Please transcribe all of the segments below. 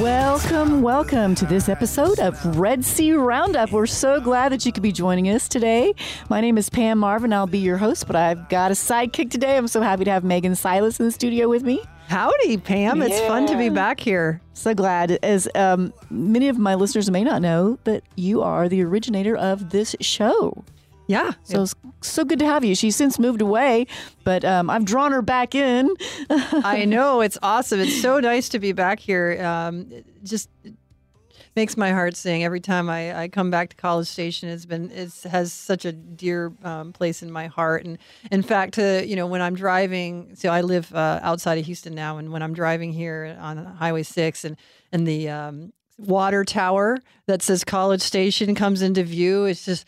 Welcome, welcome to this episode of Red C Roundup. We're so glad that you could be joining us today. My name is Pam Marvin. I'll be your host, but I've got a sidekick today. I'm so happy to have Megan Silas in the studio with me. Howdy, Pam. It's fun to be back here. So glad. As um, many of my listeners may not know, that you are the originator of this show. Yeah. So it's so good to have you. She's since moved away, but um, I've drawn her back in. I know. It's awesome. It's so nice to be back here. Um, it just makes my heart sing every time I, I come back to College Station. It's been it has such a dear um, place in my heart. And in fact, to you know, when I'm driving, so I live uh, outside of Houston now, and when I'm driving here on Highway Six, and and the um, water tower that says College Station comes into view, it's just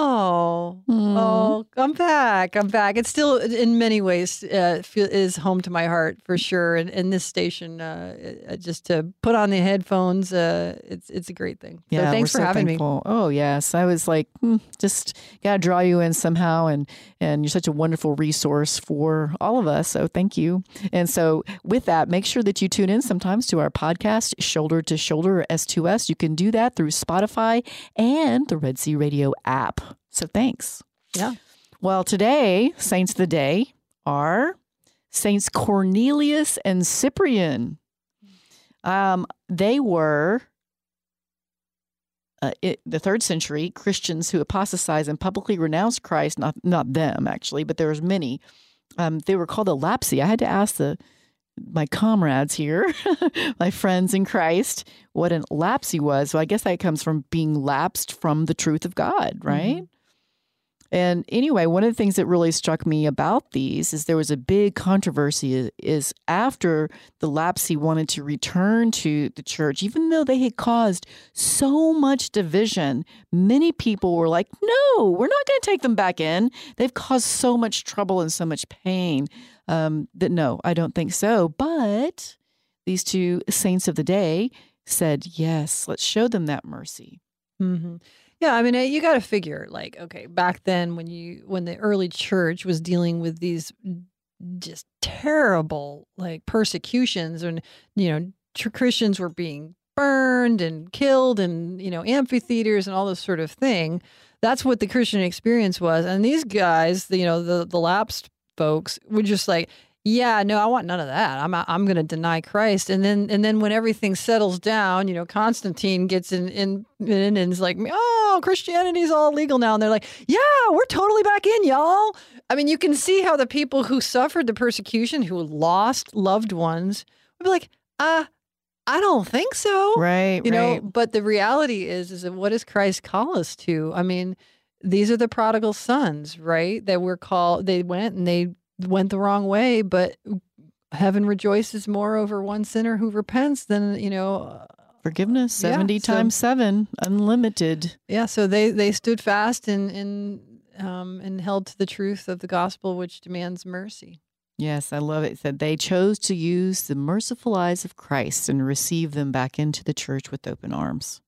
Oh, oh, I'm back. I'm back. It's still, in many ways, uh, feel, is home to my heart for sure. And, and this station, uh, uh, just to put on the headphones, uh, it's it's a great thing. So Yeah, thanks for so having thankful. me. Oh yes, I was like, hmm, just gotta draw you in somehow, and and you're such a wonderful resource for all of us. So thank you. And so with that, make sure that you tune in sometimes to our podcast, Shoulder to Shoulder or S2S. You can do that through Spotify and the Red C Radio app. So thanks. Yeah. Well, today, saints of the day are Saints Cornelius and Cyprian. Um, they were uh, it, the third century Christians who apostatized and publicly renounced Christ. Not not them actually, but there was many. Um, they were called the Lapsi. I had to ask the my comrades here, my friends in Christ, what an lapsi was. So I guess that comes from being lapsed from the truth of God, right? And anyway, one of the things that really struck me about these is there was a big controversy is after the Lapsi wanted to return to the church, even though they had caused so much division, many people were like, no, we're not going to take them back in. They've caused so much trouble and so much pain um, that no, I don't think so. But these two saints of the day said, yes, let's show them that mercy. hmm Yeah, I mean, uh, you got to figure like, okay, back then when you when the early church was dealing with these just terrible like persecutions, and you know, Christians were being burned and killed, and you know, amphitheaters and all this sort of thing. That's what the Christian experience was, and these guys, you know, the the lapsed folks, were just like. Yeah, no, I want none of that. I'm I'm going to deny Christ, and then and then when everything settles down, you know, Constantine gets in in, in and is like, oh, Christianity's all legal now, and they're like, yeah, we're totally back in, y'all. I mean, you can see how the people who suffered the persecution, who lost loved ones, would be like, uh, I don't think so, Right, you know. But the reality is, is that what does Christ call us to? I mean, these are the prodigal sons, right? That we're called. They went and they went the wrong way, but heaven rejoices more over one sinner who repents than you know. Forgiveness, Yeah, 70 so- times 7, unlimited. Yeah, so they they stood fast and and um, and held to the truth of the gospel, which demands mercy. Yes, I love it. It said they chose to use the merciful eyes of Christ and receive them back into the church with open arms.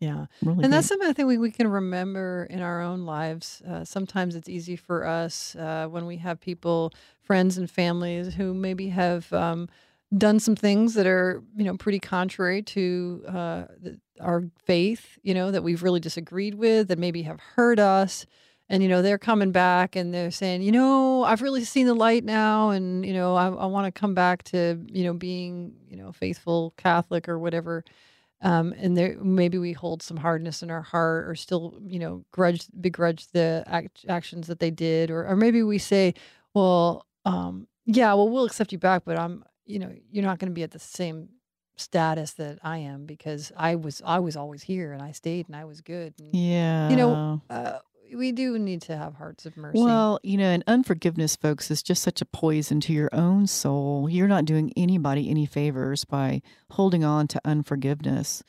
Yeah. Really And that's great. something I think we, we can remember in our own lives. Uh, sometimes it's easy for us uh, when we have people, friends and families who maybe have um, done some things that are, you know, pretty contrary to uh, the, our faith, you know, that we've really disagreed with, that maybe have hurt us. And, you know, they're coming back and they're saying, you know, I've really seen the light now. And, you know, I, I want to come back to, you know, being, you know, faithful Catholic or whatever um, and there maybe we hold some hardness in our heart or still you know grudge begrudge the act, actions that they did or, or maybe we say well um, yeah well we'll accept you back but i'm you know you're not going to be at the same status that i am because i was i was always here and i stayed and i was good and, yeah. you know uh, we do need to have hearts of mercy Well, you know, and unforgiveness, folks, is just such a poison to your own soul. You're not doing anybody any favors by holding on to unforgiveness.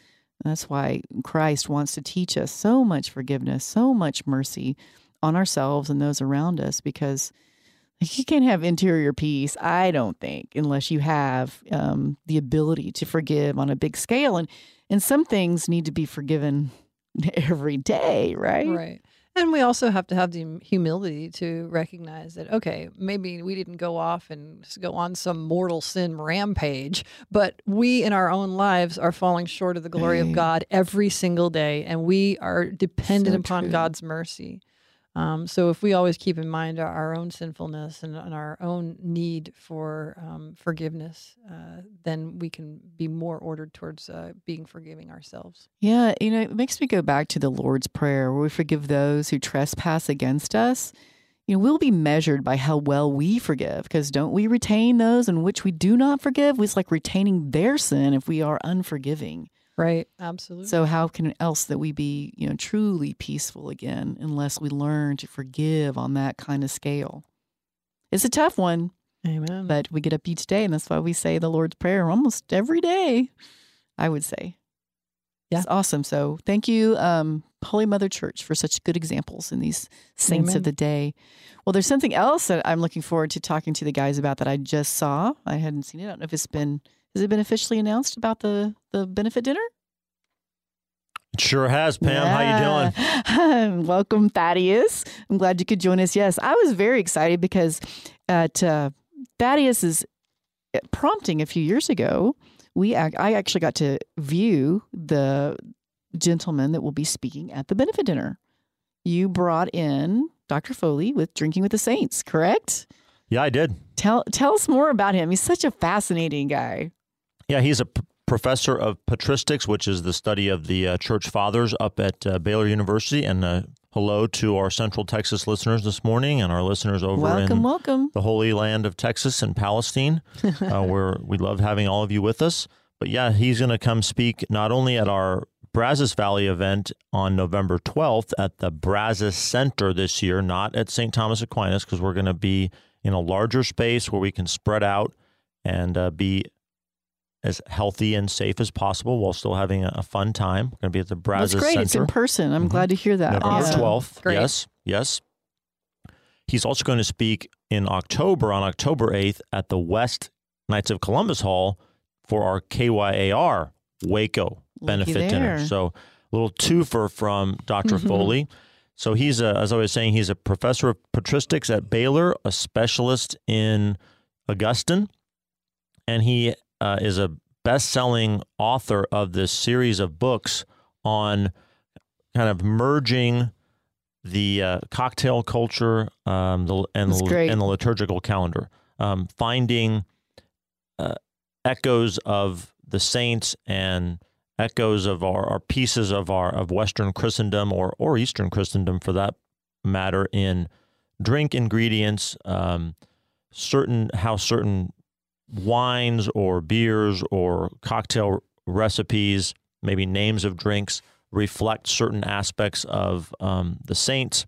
That's why Christ wants to teach us so much forgiveness, so much mercy on ourselves and those around us because you can't have interior peace, I don't think, unless you have um, the ability to forgive on a big scale. And, and some things need to be forgiven every day, right? Right. And we also have to have the humility to recognize that, okay, maybe we didn't go off and go on some mortal sin rampage, but we in our own lives are falling short of the glory of God every single day. And we are dependent So upon true. God's mercy. Um, so if we always keep in mind our, our own sinfulness and, and our own need for um, forgiveness, uh, then we can be more ordered towards uh, being forgiving ourselves. Yeah, you know, it makes me go back to the Lord's Prayer where we forgive those who trespass against us. You know, we'll be measured by how well we forgive because don't we retain those in which we do not forgive? It's like retaining their sin if we are unforgiving. Right. Absolutely. So how can else that we be, you know, truly peaceful again unless we learn to forgive on that kind of scale? It's a tough one, Amen. but we get up each day and that's why we say the Lord's Prayer almost every day, I would say. Yeah. It's awesome. So thank you, um, Holy Mother Church, for such good examples in these saints Amen. of the day. Well, there's something else that I'm looking forward to talking to the guys about that I just saw. I hadn't seen it. I don't know if it's been has it been officially announced about the the benefit dinner? It sure has, Pam. How you doing? Welcome, Thaddeus. I'm glad you could join us. Yes, I was very excited because at uh, Thaddeus's prompting a few years ago, we I actually got to view the gentleman that will be speaking at the benefit dinner. You brought in Dr. Foley with Drinking with the Saints, correct? Yeah, I did. Tell tell us more about him. He's such a fascinating guy. Yeah, he's a p- professor of patristics, which is the study of the uh, church fathers up at uh, Baylor University. And uh, hello to our Central Texas listeners this morning and our listeners over welcome, in welcome. the Holy Land of Texas and Palestine, uh, where we love having all of you with us. But yeah, he's going to come speak not only at our Brazos Valley event on November 12th at the Brazos Center this year, not at St. Thomas Aquinas, because we're going to be in a larger space where we can spread out and uh, be as healthy and safe as possible while still having a, a fun time. We're going to be at the That's Brazos great. Center. It's in person. I'm Mhm. glad to hear that. November Awesome. 12th. Great. Yes, yes. He's also going to speak in October, on October 8th, at the West Knights of Columbus Hall for our KYAR Waco benefit Looky dinner. So, a little twofer from doctor Foley. So, he's, a, as I was saying, he's a professor of patristics at Baylor, a specialist in Augustine, and he uh, is a best selling author of this series of books on kind of merging the uh, cocktail culture um, the, and, the, and the liturgical calendar, um, finding uh, echoes of the saints and echoes of our, our pieces of our of Western Christendom or or Eastern Christendom for that matter in drink ingredients, um, certain how certain wines or beers or cocktail recipes, maybe names of drinks, reflect certain aspects of um, the saints.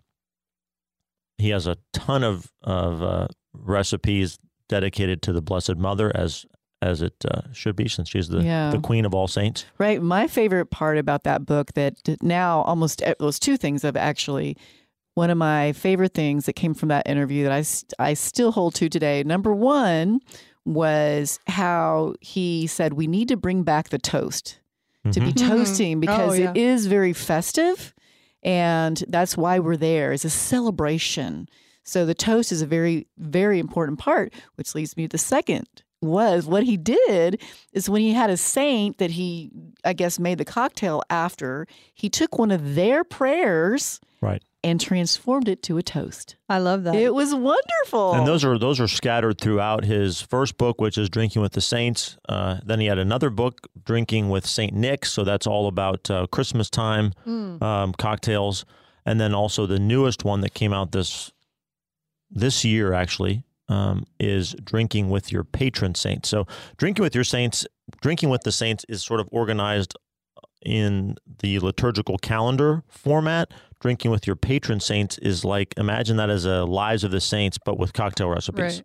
He has a ton of of uh, recipes dedicated to the Blessed Mother, as as it uh, should be, since she's the Yeah. the Queen of all saints. Right. My favorite part about that book that now almost was two things of actually one of my favorite things that came from that interview that I, I still hold to today. Number one was how he said we need to bring back the toast to be Mhm. Mhm. toasting because Oh, yeah. it is very festive and that's why we're there it's a celebration so the toast is a very very important part which leads me to the second was what he did is when he had a saint that he i guess made the cocktail after he took one of their prayers Right. And transformed it to a toast I love that. it was wonderful And those are those are scattered throughout his first book, which is Drinking with the Saints. Uh, then he had another book, Drinking with Saint Nick. So that's all about uh, Christmas time Mm. um, cocktails. And then also the newest one that came out this this year actually um, is Drinking with Your Patron saint. So Drinking with Your Saints, Drinking with the Saints is sort of organized in the liturgical calendar format. Drinking with Your Patron Saints is like imagine that as a Lives of the Saints, but with cocktail recipes. Right.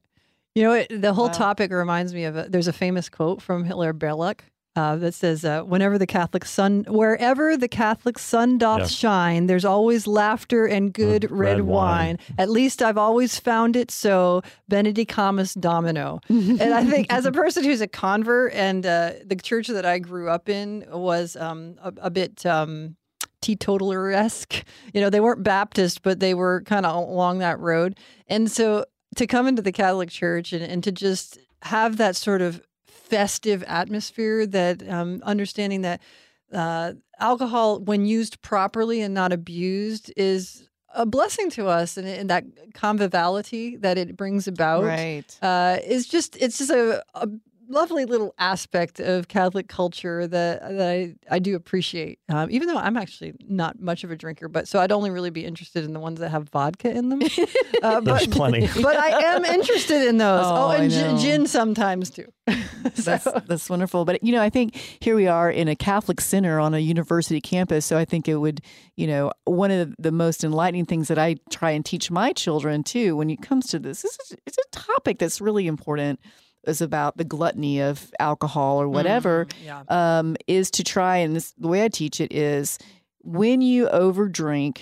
You know, it, the whole Wow. topic reminds me of a, there's a famous quote from Hilaire Belloc uh, that says, uh, "Whenever the Catholic sun, wherever the Catholic sun doth Yes. shine, there's always laughter and good Good red, red wine. wine. At least I've always found it so. Benedicamus Domino." and I think, as a person who's a convert, and uh, the church that I grew up in was um, a, a bit. Um, teetotaler esque. You know, they weren't Baptist, but they were kind of along that road. And so to come into the Catholic Church and, and to just have that sort of festive atmosphere, that um, understanding that uh, alcohol, when used properly and not abused, is a blessing to us, and, and that conviviality that it brings about Right. uh, is just it's just a, a lovely little aspect of Catholic culture that that I, I do appreciate. Um, even though I'm actually not much of a drinker, but so I'd only really be interested in the ones that have vodka in them. Uh, There's but, plenty. but I am interested in those. Oh, Oh, and gin, gin sometimes too. That's So- that's wonderful. But you know, I think here we are in a Catholic center on a university campus. So I think it would, you know, one of the most enlightening things that I try and teach my children too when it comes to this. This is it's a topic that's really important. Is about the gluttony of alcohol or whatever. Mm, yeah. um, is to try and this, the way I teach it is when you overdrink,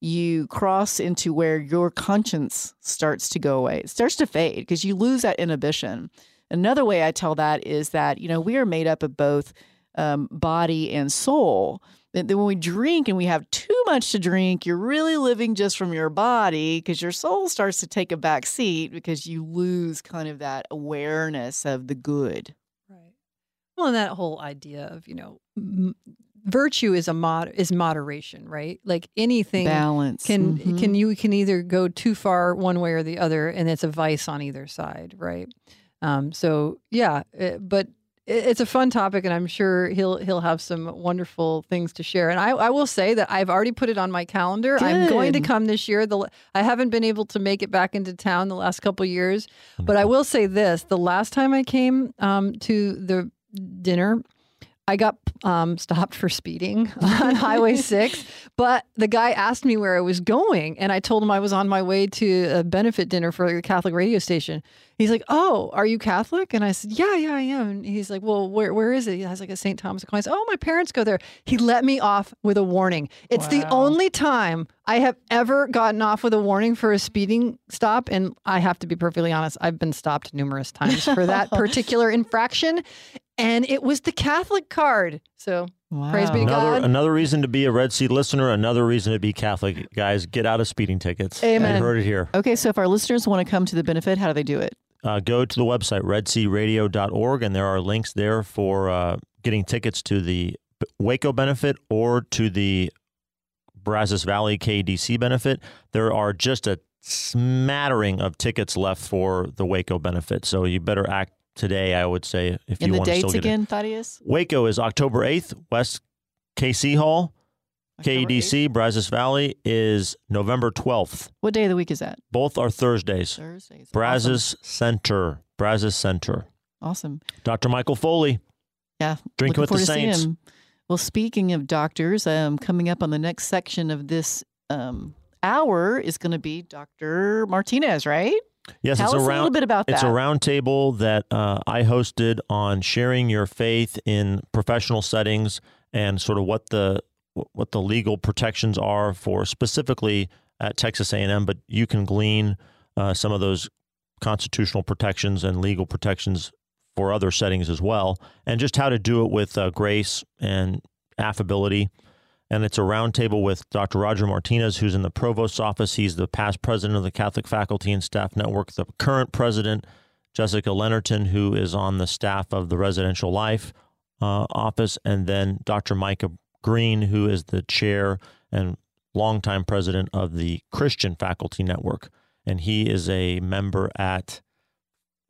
you cross into where your conscience starts to go away. It starts to fade because you lose that inhibition. Another way I tell that is that you know we are made up of both um, body and soul. That that when we drink and we have too much to drink, you're really living just from your body because your soul starts to take a back seat because you lose kind of that awareness of the good. Right. Well, and that whole idea of you know, m- virtue is a mod is moderation, right? Like anything Balance can Mhm. can you can either go too far one way or the other, and it's a vice on either side, right? Um, so yeah, uh, but it- it's a fun topic, and I'm sure he'll he'll have some wonderful things to share. And I, I will say that I've already put it on my calendar. I'm going to come this year. The I haven't been able to make it back into town the last couple years, but I will say this: the last time I came um, to the dinner, I got um, stopped for speeding on Highway 6, but the guy asked me where I was going, and I told him I was on my way to a benefit dinner for a Catholic radio station. He's like, "Oh, are you Catholic?" And I said, "Yeah, yeah, I am." And he's like, "Well, where where is it?" He has like, a St. Thomas Aquinas." "Oh, my parents go there." He let me off with a warning. It's the only time I have ever gotten off with a warning for a speeding stop, and I have to be perfectly honest, I've been stopped numerous times for that particular infraction, and it was the Catholic card. So Praise be to Wow. God. Another, another reason to be a Red C listener, another reason to be Catholic. Guys, get out of speeding tickets. Amen. You heard it here. Okay, so if our listeners want to come to the benefit, how do they do it? Uh, go to the website, redcradio.org, and there are links there for uh, getting tickets to the Waco benefit or to the Brazos Valley KDC benefit. There are just a smattering of tickets left for the Waco benefit. So you better act today, I would say, if And you want to still get it. again, Thaddeus? Waco is October 8th, West KC Hall. October 8th? Brazos Valley, is November 12th. What day of the week is that? Both are Thursdays. Thursdays. Brazos Center. Brazos Center. Awesome. Dr. Michael Foley. Yeah. Drink Looking with the forward to seeing Saints. Well, speaking of doctors, um, coming up on the next section of this um, hour is going to be Dr. Martinez, right? Yes, Tell it's us a a little round. bit about It's that. a round table that uh, I hosted on sharing your faith in professional settings and sort of what the what the legal protections are for specifically at Texas A&M. But you can glean uh, some of those constitutional protections and legal protections for other settings as well, and just how to do it with uh, grace and affability. And it's a roundtable with Dr. Roger Martinez, who's in the provost's office. He's the past president of the Catholic Faculty and Staff Network. The current president, Jessica Leonardton, who is on the staff of the Residential Life uh, office, and then Dr. Micah Green, who is the chair and longtime president of the Christian Faculty Network. And he is a member at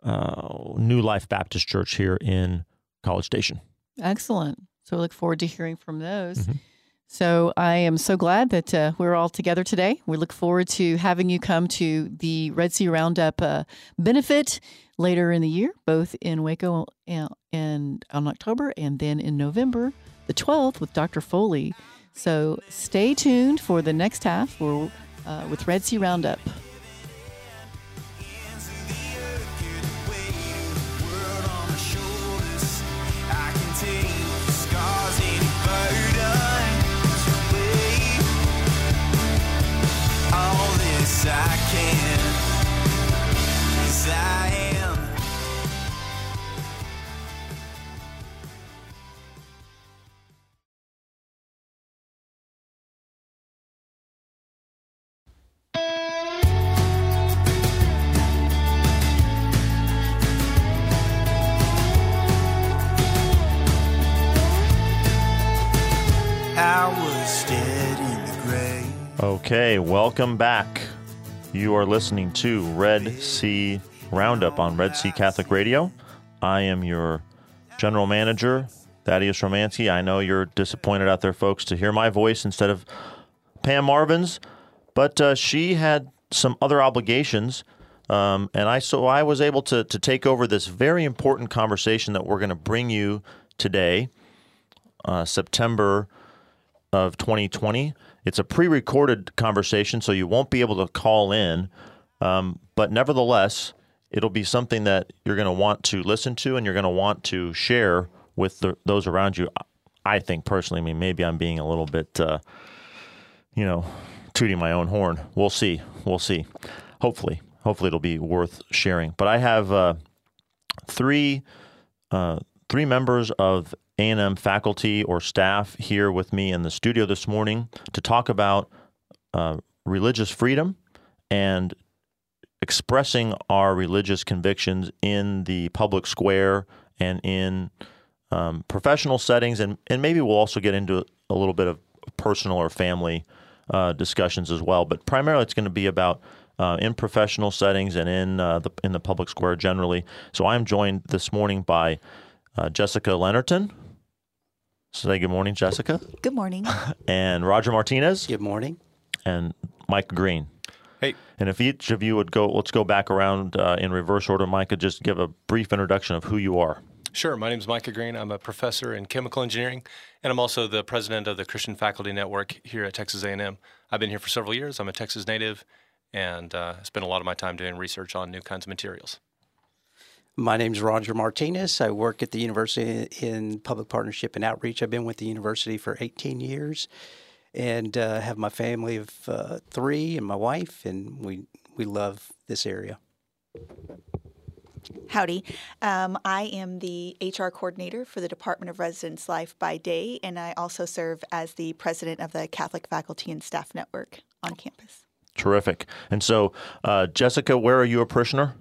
uh, New Life Baptist Church here in College Station. Excellent. So we look forward to hearing from those. Mhm. So I am so glad that uh, we're all together today. We look forward to having you come to the Red C Roundup uh, benefit later in the year, both in Waco and, and on October, and then in November, the 12th, with Dr. Foley. So stay tuned for the next half uh, with Red C Roundup. I am. Okay, welcome back. You are listening to Red C Roundup on Red C Catholic Radio. I am your general manager, Thaddeus Romansky. I know you're disappointed out there, folks, to hear my voice instead of Pam Marvin's, but uh, she had some other obligations. Um, and I so I was able to to take over this very important conversation that we're going to bring you today, uh, September of 2020. It's a pre-recorded conversation, so you won't be able to call in. Um, but nevertheless, it'll be something that you're going to want to listen to and you're going to want to share with the, those around you. I think personally, I mean, maybe I'm being a little bit, uh, you know, tooting my own horn. We'll see. We'll see. Hopefully, hopefully it'll be worth sharing. But I have uh, three uh, three members of A&M faculty or staff here with me in the studio this morning to talk about uh, religious freedom and expressing our religious convictions in the public square and in um, professional settings, and, and maybe we'll also get into a little bit of personal or family uh, discussions as well. But primarily, it's going to be about uh, in professional settings and in uh, the in the public square generally. So I'm joined this morning by uh, Jessica Leonardton. Say good morning, Jessica. Good morning. And Roger Martinez Good morning. and Mike Green. Hey. And if each of you would go, let's go back around uh, in reverse order. Micah, just give a brief introduction of who you are. Sure. My name is Micah Green. I'm a professor in chemical engineering, and I'm also the president of the Christian Faculty Network here at Texas A&M. I've been here for several years. I'm a Texas native, and uh, spend a lot of my time doing research on new kinds of materials. My name is Roger Martinez. I work at the university in public partnership and outreach. I've been with the university for 18 years and uh, have my family of uh, three and my wife, and we, we love this area. Howdy. Um, I am the HR coordinator for the Department of Residence Life by day, and I also serve as the president of the Catholic Faculty and Staff Network on campus. Terrific. And so, uh, Jessica, where are you a parishioner?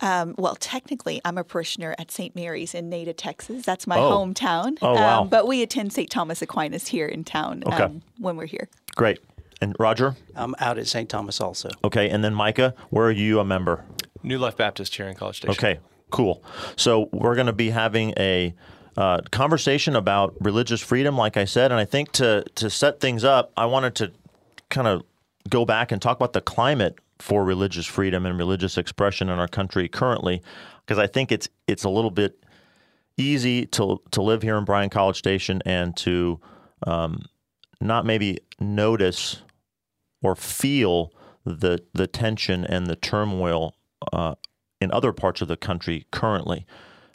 Um, well, technically, I'm a parishioner at St. Mary's in Nada, Texas. That's my Oh. hometown. Oh, wow. Um, but we attend St. Thomas Aquinas here in town Okay. um, when we're here. Great. And Roger? I'm out at St. Thomas also. Okay. And then Micah, where are you a member? New Life Baptist here in College Station. Okay, cool. So we're going to be having a uh, conversation about religious freedom, like I said, and I think to to set things up, I wanted to kind of go back and talk about the climate for religious freedom and religious expression in our country currently, because I think it's it's a little bit easy to to live here in Bryan College Station and to um, not maybe notice or feel the the tension and the turmoil uh, in other parts of the country currently.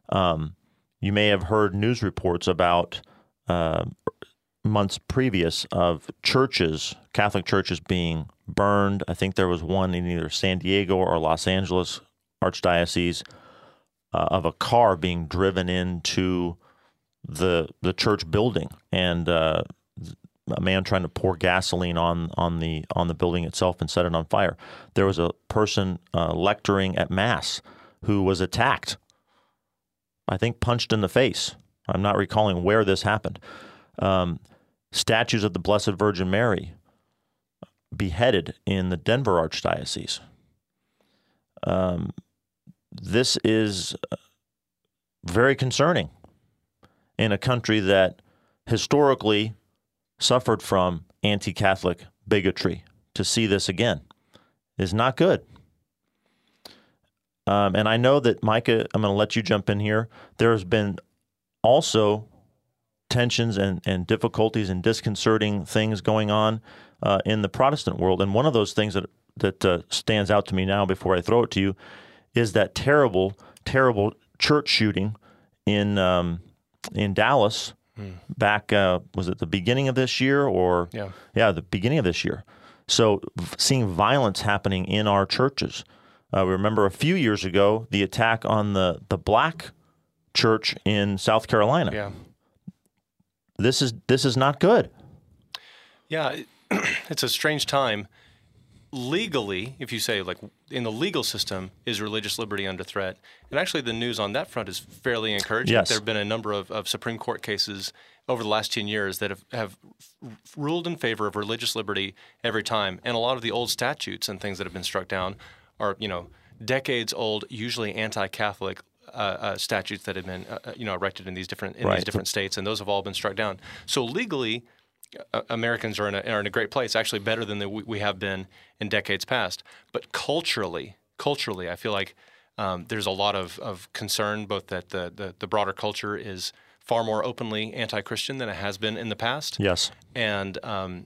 Um, you may have heard news reports about uh, months previous of churches, Catholic churches being burned. I think there was one in either San Diego or Los Angeles archdiocese uh, of a car being driven into the the church building and uh, a man trying to pour gasoline on on the on the building itself and set it on fire. There was a person uh, lecturing at mass who was attacked. I think punched in the face. I'm not recalling where this happened. Um, statues of the Blessed Virgin Mary beheaded in the Denver Archdiocese. Um, this is uh, very concerning in a country that historically suffered from anti Catholic bigotry. To see this again is not good. Um, and I know that, Micah, I'm going to let you jump in here. There's been also tensions and, and difficulties and disconcerting things going on uh, in the Protestant world. And one of those things that, that uh, stands out to me now before I throw it to you is that terrible, terrible church shooting in, um, in Dallas back uh, was it the beginning of this year or Yeah. yeah the beginning of this year so seeing violence happening in our churches uh, we remember a few years ago the attack on the the black church in South Carolina Yeah. This is this is not good Yeah. It's a strange time. Legally, if you say like in the legal system, is religious liberty under threat? And actually, the news on that front is fairly encouraging. Yes. There have been a number of, of Supreme Court cases over the last 10 years that have, have ruled in favor of religious liberty every time. And a lot of the old statutes and things that have been struck down are, you know, decades old, usually anti-Catholic uh, uh, statutes that have been, uh, uh, you know, erected in these different in Right. these different states, and those have all been struck down. So legally, uh, Americans are in, a, are in a great place, actually better than the, we have been in decades past. But culturally, culturally, I feel like um, there's a lot of, of concern, both that the, the, the broader culture is far more openly anti-Christian than it has been in the past, Yes. and um,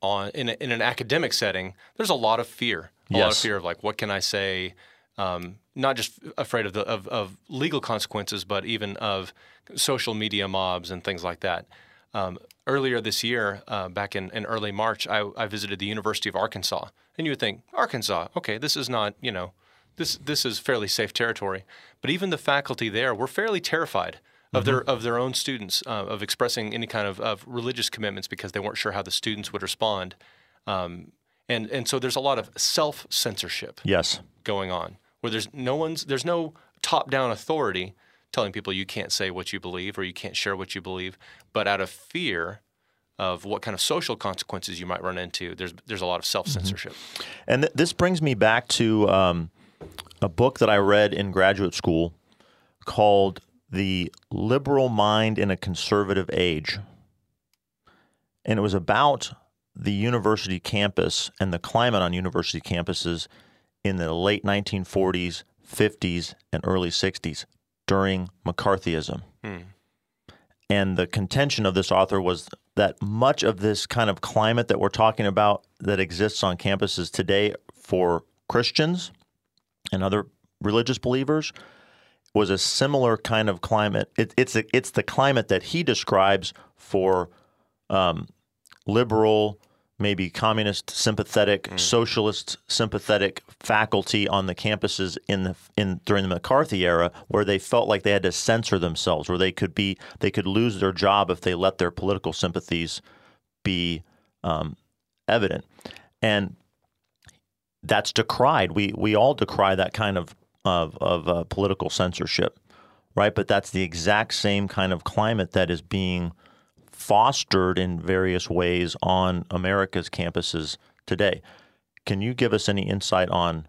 on in, a, in an academic setting, there's a lot of fear, a lot of Yes. fear of like, what can I say? Um, not just afraid of the of, of legal consequences, but even of social media mobs and things like that. Um, earlier this year, uh, back in, in early March, I, I visited the University of Arkansas, and you would think Arkansas, okay, this is not you know, this this is fairly safe territory. But even the faculty there were fairly terrified of their of their own students uh, of expressing any kind of, of religious commitments because they weren't sure how the students would respond. Um, and and so there's a lot of self censorship Yes. going on where there's no one's there's no top down authority telling people you can't say what you believe or you can't share what you believe, but out of fear of what kind of social consequences you might run into, there's there's a lot of self censorship. And th- this brings me back to um, a book that I read in graduate school called The Liberal Mind in a Conservative Age. And it was about the university campus and the climate on university campuses in the late 1940s, 50s, and early 60s during McCarthyism. And the contention of this author was that much of this kind of climate that we're talking about that exists on campuses today for Christians and other religious believers was a similar kind of climate. It, it's a, it's the climate that he describes for um, liberal, maybe communist sympathetic, socialist sympathetic faculty on the campuses in the in during the McCarthy era, where they felt like they had to censor themselves, where they could be they could lose their job if they let their political sympathies be um, evident, and that's decried. We we all decry that kind of of of uh, political censorship, right? But that's the exact same kind of climate that is being fostered in various ways on America's campuses today. Can you give us any insight on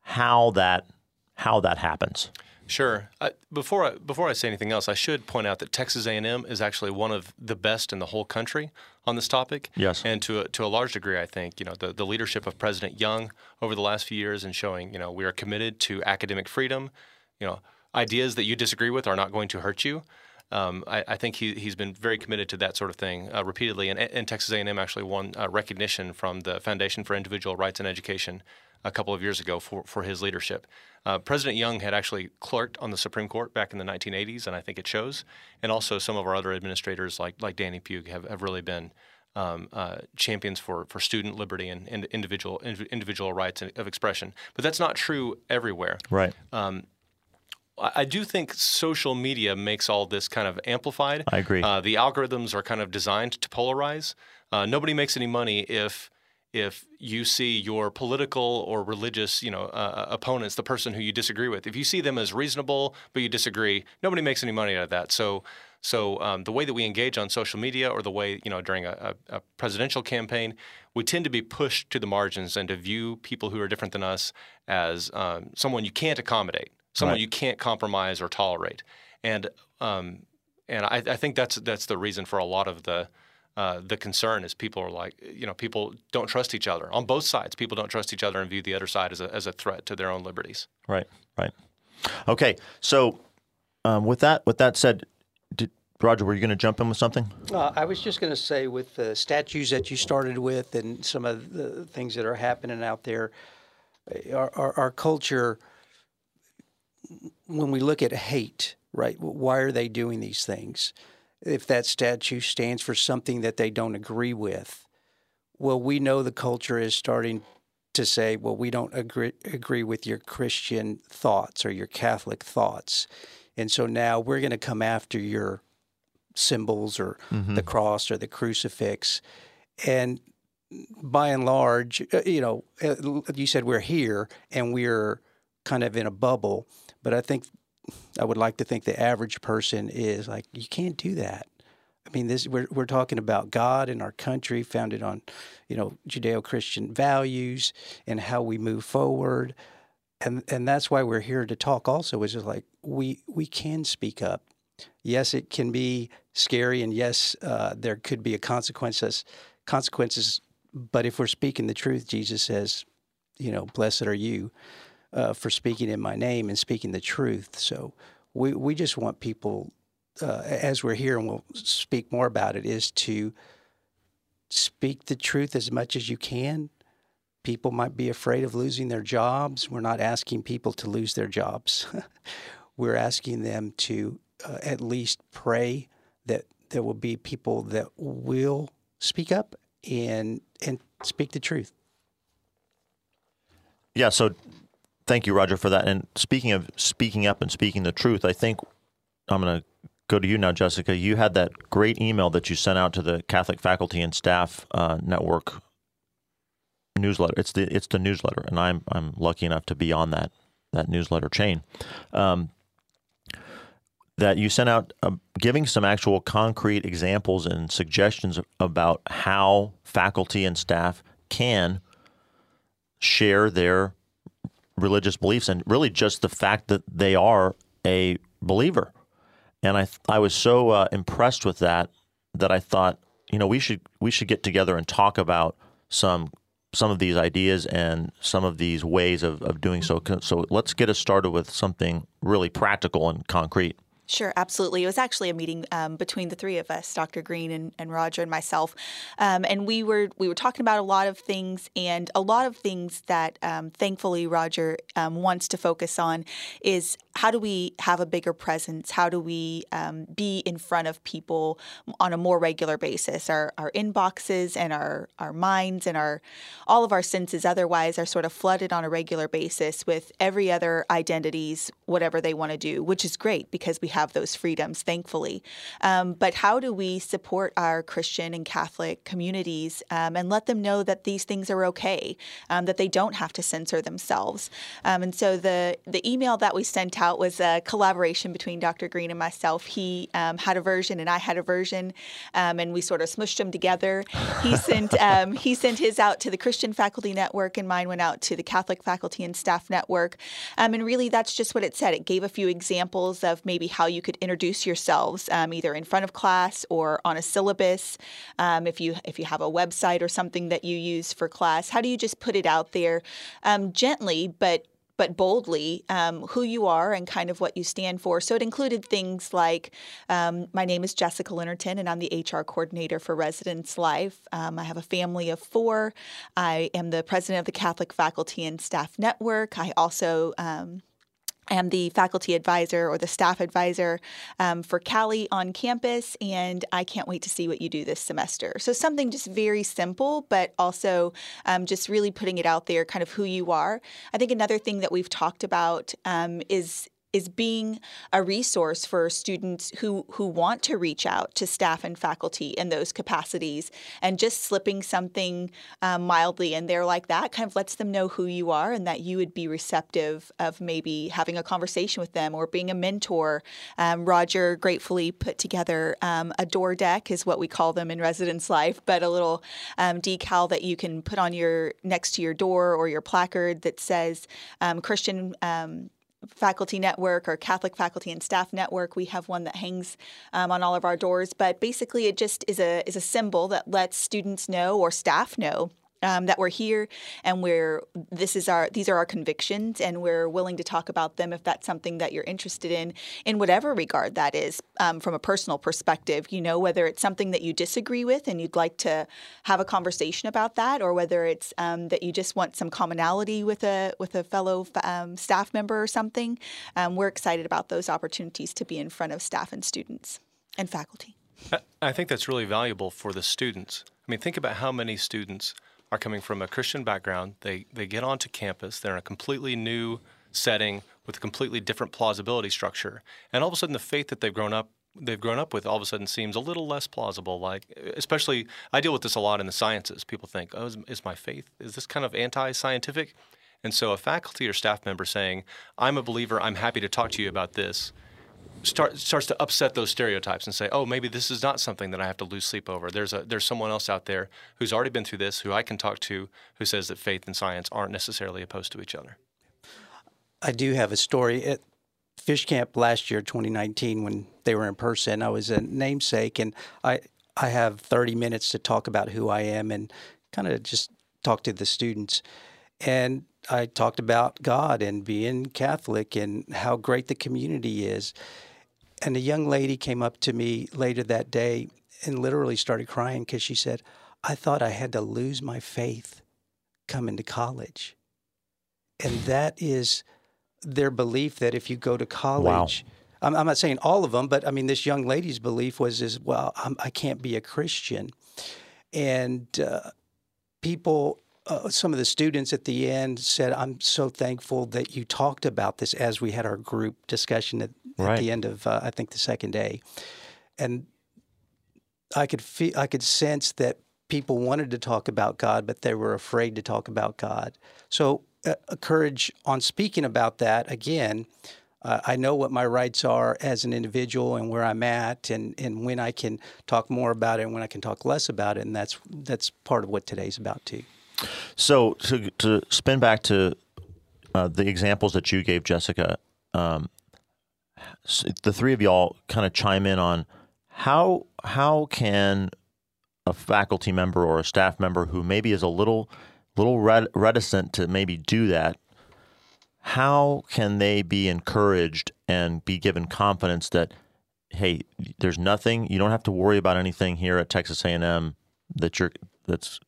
how that how that happens? Sure. I, before I, before I say anything else, I should point out that Texas A&M is actually one of the best in the whole country on this topic. Yes. And to a, to a large degree, I think you know the, the leadership of President Young over the last few years and showing you know we are committed to academic freedom. You know, ideas that you disagree with are not going to hurt you. Um, I, I think he, he's been very committed to that sort of thing uh, repeatedly, and, and Texas A&M actually won uh, recognition from the Foundation for Individual Rights and Education a couple of years ago for, for his leadership. Uh, President Young had actually clerked on the Supreme Court back in the 1980s, and I think it shows. And also, some of our other administrators, like like Danny Pugh, have, have really been um, uh, champions for, for student liberty and, and individual individual rights of expression. But that's not true everywhere. Right. I I do think social media makes all this kind of amplified. I agree. Uh, the algorithms are kind of designed to polarize. Uh, nobody makes any money if if you see your political or religious, you know, uh, opponents, the person who you disagree with, if you see them as reasonable but you disagree, nobody makes any money out of that. So. So um, the way that we engage on social media, or the way you know during a, a, a presidential campaign, we tend to be pushed to the margins and to view people who are different than us as um, someone you can't accommodate, someone Right. you can't compromise or tolerate. And um, and I, I think that's that's the reason for a lot of the uh, the concern is people are like you know people don't trust each other on both sides. People don't trust each other and view the other side as a as a threat to their own liberties. Right. Right. Okay. So, um, with that with that said, did, Roger, were you going to jump in with something? Uh, I was just going to say, with the statues that you started with and some of the things that are happening out there, uh, our, our, our culture, when we look at hate, right, why are they doing these things? If that statue stands for something that they don't agree with, well, we know the culture is starting to say, well, we don't agree, agree with your Christian thoughts or your Catholic thoughts. And so now we're going to come after your symbols or the cross or the crucifix. And by and large, uh, you know, uh, you said we're here and we're kind of in a bubble, but I think I would like to think the average person is like, you can't do that. I mean, this we're we're talking about God and our country, founded on, you know, Judeo-Christian values and how we move forward, and and that's why we're here to talk. Also, is just like we we can speak up. Yes, it can be scary, and yes, uh, there could be a consequences consequences. But if we're speaking the truth, Jesus says, you know, blessed are you uh, for speaking in my name and speaking the truth. So we we just want people uh, as we're here, and we'll speak more about it, is to speak the truth as much as you can. People might be afraid of losing their jobs. We're not asking people to lose their jobs. We're asking them to uh, at least pray that there will be people that will speak up and and speak the truth. Yeah. So, thank you, Roger, for that. And speaking of speaking up and speaking the truth, I think I'm going to go to you now, Jessica. You had that great email that you sent out to the Catholic Faculty and Staff uh, Network newsletter. It's the it's the newsletter, and I'm I'm lucky enough to be on that that newsletter chain. Um, that you sent out, uh, giving some actual concrete examples and suggestions about how faculty and staff can share their religious beliefs, and really just the fact that they are a believer and I I was so uh, impressed with that that I thought you know we should we should get together and talk about some some of these ideas and some of these ways of, of doing so. So let's get us started with something really practical and concrete. Sure, absolutely. It was actually a meeting um, between the three of us, Dr. Green and, and Roger and myself, um, and we were we were talking about a lot of things, and a lot of things that um, thankfully Roger um, wants to focus on is how do we have a bigger presence? How do we um, be in front of people on a more regular basis? Our, our inboxes and our, our minds and our all of our senses otherwise are sort of flooded on a regular basis with every other identities, whatever they want to do, which is great because we have those freedoms, thankfully. Um, but how do we support our Christian and Catholic communities um, and let them know that these things are okay, um, that they don't have to censor themselves? Um, and so the the email that we sent out was a collaboration between Dr. Green and myself. He um, had a version and I had a version, um, and we sort of smushed them together. He sent um, he sent his out to the Christian Faculty Network, and mine went out to the Catholic Faculty and Staff Network. Um, and really, that's just what it said. It gave a few examples of maybe how you could introduce yourselves, um, either in front of class or on a syllabus. Um, if you if you have a website or something that you use for class, how do you just put it out there gently, but but boldly um, who you are and kind of what you stand for. So it included things like um, my name is Jessica Linnerton, and I'm the HR coordinator for Residence Life. Um, I have a family of four. I am the president of the Catholic Faculty and Staff Network. I also um, am the faculty advisor or the staff advisor um, for Cali on campus, and I can't wait to see what you do this semester. So, something just very simple, but also um, just really putting it out there, kind of who you are. I think another thing that we've talked about um, is is being a resource for students who who want to reach out to staff and faculty in those capacities and just slipping something um, mildly in there like that kind of lets them know who you are and that you would be receptive of maybe having a conversation with them or being a mentor. Um, roger gratefully put together um, a door deck is what we call them in residence life but a little um, decal that you can put on your next to your door or your placard that says um, christian um, faculty network or Catholic faculty and staff network. We have one that hangs um, on all of our doors, but basically it just is a is a symbol that lets students know or staff know um, that we're here and we're this is our these are our convictions and we're willing to talk about them if that's something that you're interested in in whatever regard that is um, from a personal perspective you know whether it's something that you disagree with and you'd like to have a conversation about that or whether it's um, that you just want some commonality with a with a fellow um, staff member or something um, we're excited about those opportunities to be in front of staff and students and faculty. I think that's really valuable for the students. I mean think about how many students are coming from a Christian background. They they get onto campus. They're in a completely new setting with a completely different plausibility structure, and all of a sudden, the faith that they've grown up they've grown up with all of a sudden seems a little less plausible. Like, especially, I deal with this a lot in the sciences. People think, "Oh, is, is my faith is this kind of anti-scientific?" And so, a faculty or staff member saying, "I'm a believer. I'm happy to talk to you about this." Start, starts to upset those stereotypes and say, oh, maybe this is not something that I have to lose sleep over. There's a there's someone else out there who's already been through this, who I can talk to, who says that faith and science aren't necessarily opposed to each other. I do have a story at Fish Camp last year, 2019, when they were in person. I was a namesake, and I I have 30 minutes to talk about who I am and kind of just talk to the students. And I talked about God and being Catholic and how great the community is. And a young lady came up to me later that day and literally started crying because she said, I thought I had to lose my faith coming to college. And that is their belief that if you go to college, wow. I'm, I'm, not saying all of them, but I mean, this young lady's belief was, is, well, I'm, I can not be a Christian. And uh, people uh, some of the students at the end said, "I'm so thankful that you talked about this as we had our group discussion at, right. at the end of uh, I think the second day," and I could feel I could sense that people wanted to talk about God, but they were afraid to talk about God. So, uh, courage on speaking about that again. Uh, I know what my rights are as an individual and where I'm at, and, and when I can talk more about it and when I can talk less about it, and that's that's part of what today's about too. So to to spin back to uh, the examples that you gave, Jessica, um, the three of y'all kind of chime in on how how can a faculty member or a staff member who maybe is a little little reticent to maybe do that how can they be encouraged and be given confidence that hey there's nothing you don't have to worry about anything here at Texas A&M that you're that's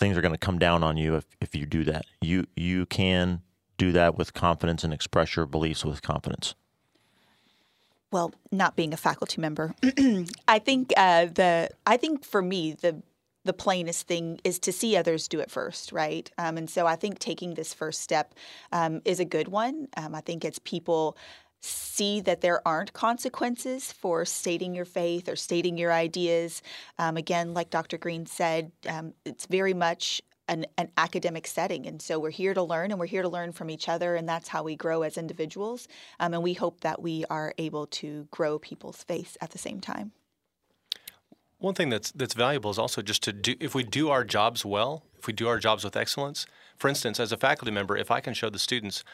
things are going to come down on you if, if you do that. You you can do that with confidence and express your beliefs with confidence. Well, not being a faculty member, I think uh, the I think for me the the plainest thing is to see others do it first, right? Um, and so I think taking this first step um, is a good one. Um, I think it's people see that there aren't consequences for stating your faith or stating your ideas. Um, again, like Dr. Green said, um, it's very much an, an, academic setting. And so we're here to learn and we're here to learn from each other. And that's how we grow as individuals. Um, and we hope that we are able to grow people's faith at the same time. One thing that's that's valuable is also just to do if we do our jobs well, if we do our jobs with excellence. For instance, as a faculty member, if I can show the students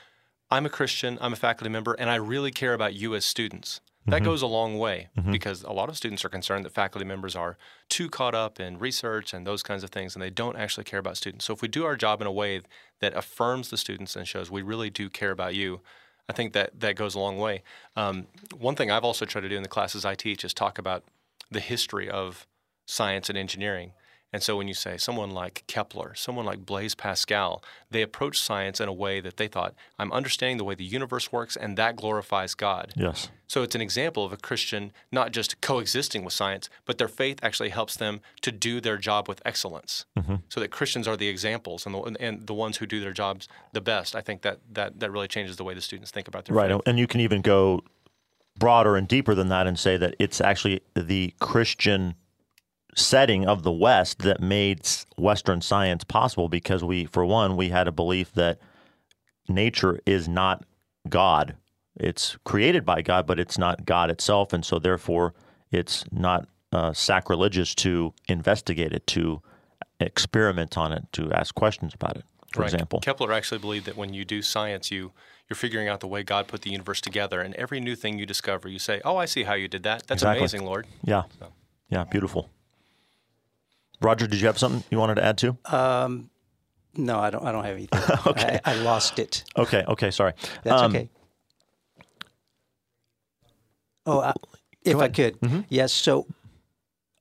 I'm a Christian, I'm a faculty member, and I really care about you as students. That mm-hmm. goes a long way mm-hmm. because a lot of students are concerned that faculty members are too caught up in research and those kinds of things, and they don't actually care about students. So if we do our job in a way that affirms the students and shows we really do care about you, I think that that goes a long way. Um, one thing I've also tried to do in the classes I teach is talk about the history of science and engineering. And so when you say someone like Kepler, someone like Blaise Pascal, they approach science in a way that they thought, I'm understanding the way the universe works, and that glorifies God. Yes. So it's an example of a Christian not just coexisting with science, but their faith actually helps them to do their job with excellence. Mm-hmm. So that Christians are the examples and the, and the ones who do their jobs the best. I think that, that, that really changes the way the students think about their right. Faith. And you can even go broader and deeper than that and say that it's actually the Christian setting of the West that made Western science possible because we, for one, we had a belief that nature is not God. It's created by God, but it's not God itself. And so, therefore, it's not uh, sacrilegious to investigate it, to experiment on it, to ask questions about it, for right. example. Kepler actually believed that when you do science, you you're figuring out the way God put the universe together, and every new thing you discover, you say, "Oh, I see how you did that. That's exactly. amazing, Lord." Yeah, so. yeah, beautiful. Roger, did you have something you wanted to add to? Um, no, I don't. I don't have anything. okay, I, I, lost it. Okay, okay, sorry. That's um, okay. Oh, I, if I could, mm-hmm. yes. So,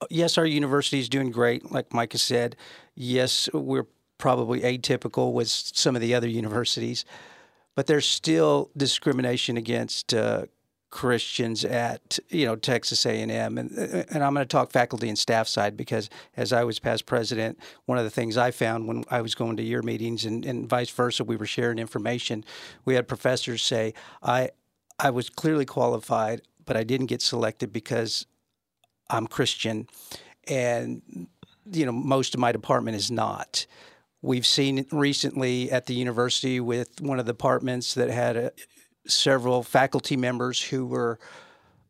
yes, our university is doing great, like Micah said. Yes, we're probably atypical with some of the other universities, but there's still discrimination against uh, Christians at you know Texas A&M, and and I'm going to talk faculty and staff side because as I was past president, one of the things I found when I was going to your meetings and, and vice versa, we were sharing information. We had professors say, "I I was clearly qualified, but I didn't get selected because I'm Christian," and you know most of my department is not. We've seen recently at the university with one of the departments that had a several faculty members who were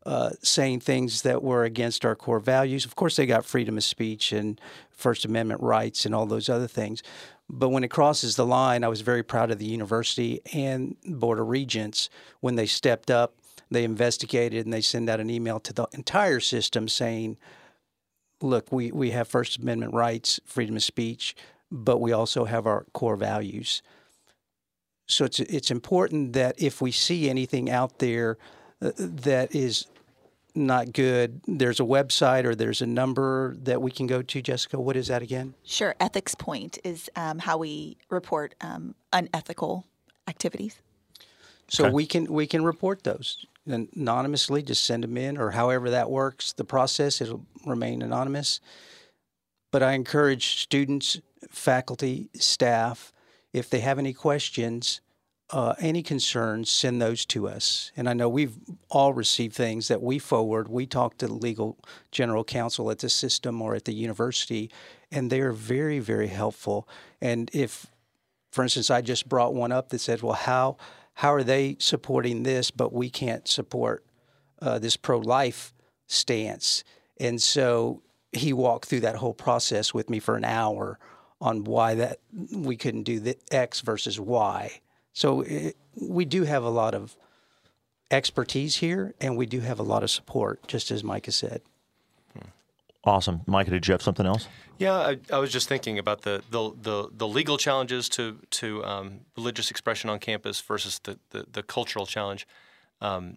uh, saying things that were against our core values. Of course, they got freedom of speech and First Amendment rights and all those other things. But when it crosses the line, I was very proud of the university and Board of Regents when they stepped up, they investigated, and they send out an email to the entire system saying, look, we, we have First Amendment rights, freedom of speech, but we also have our core values. So it's it's important that if we see anything out there uh, that is not good, there's a website or there's a number that we can go to. Jessica, what is that again? Sure. Ethics Point is um, how we report um, unethical activities. So Okay. we can we can report those anonymously. Just send them in, or however that works. The process it'll remain anonymous. But I encourage students, faculty, staff, if they have any questions, uh, any concerns, send those to us. And I know we've all received things that we forward. We talk to the legal general counsel at the system or at the university, and they are very, very helpful. And if, for instance, I just brought one up that said, "Well, how how are they supporting this, but we can't support uh, this pro-life stance?" And so he walked through that whole process with me for an hour on why that we couldn't do the X versus Y. So it, we do have a lot of expertise here, and we do have a lot of support, just as Micah said. Awesome. Micah, did you have something else? Yeah, I, I was just thinking about the, the, the, the legal challenges to to um, religious expression on campus versus the, the, the cultural challenge. Um,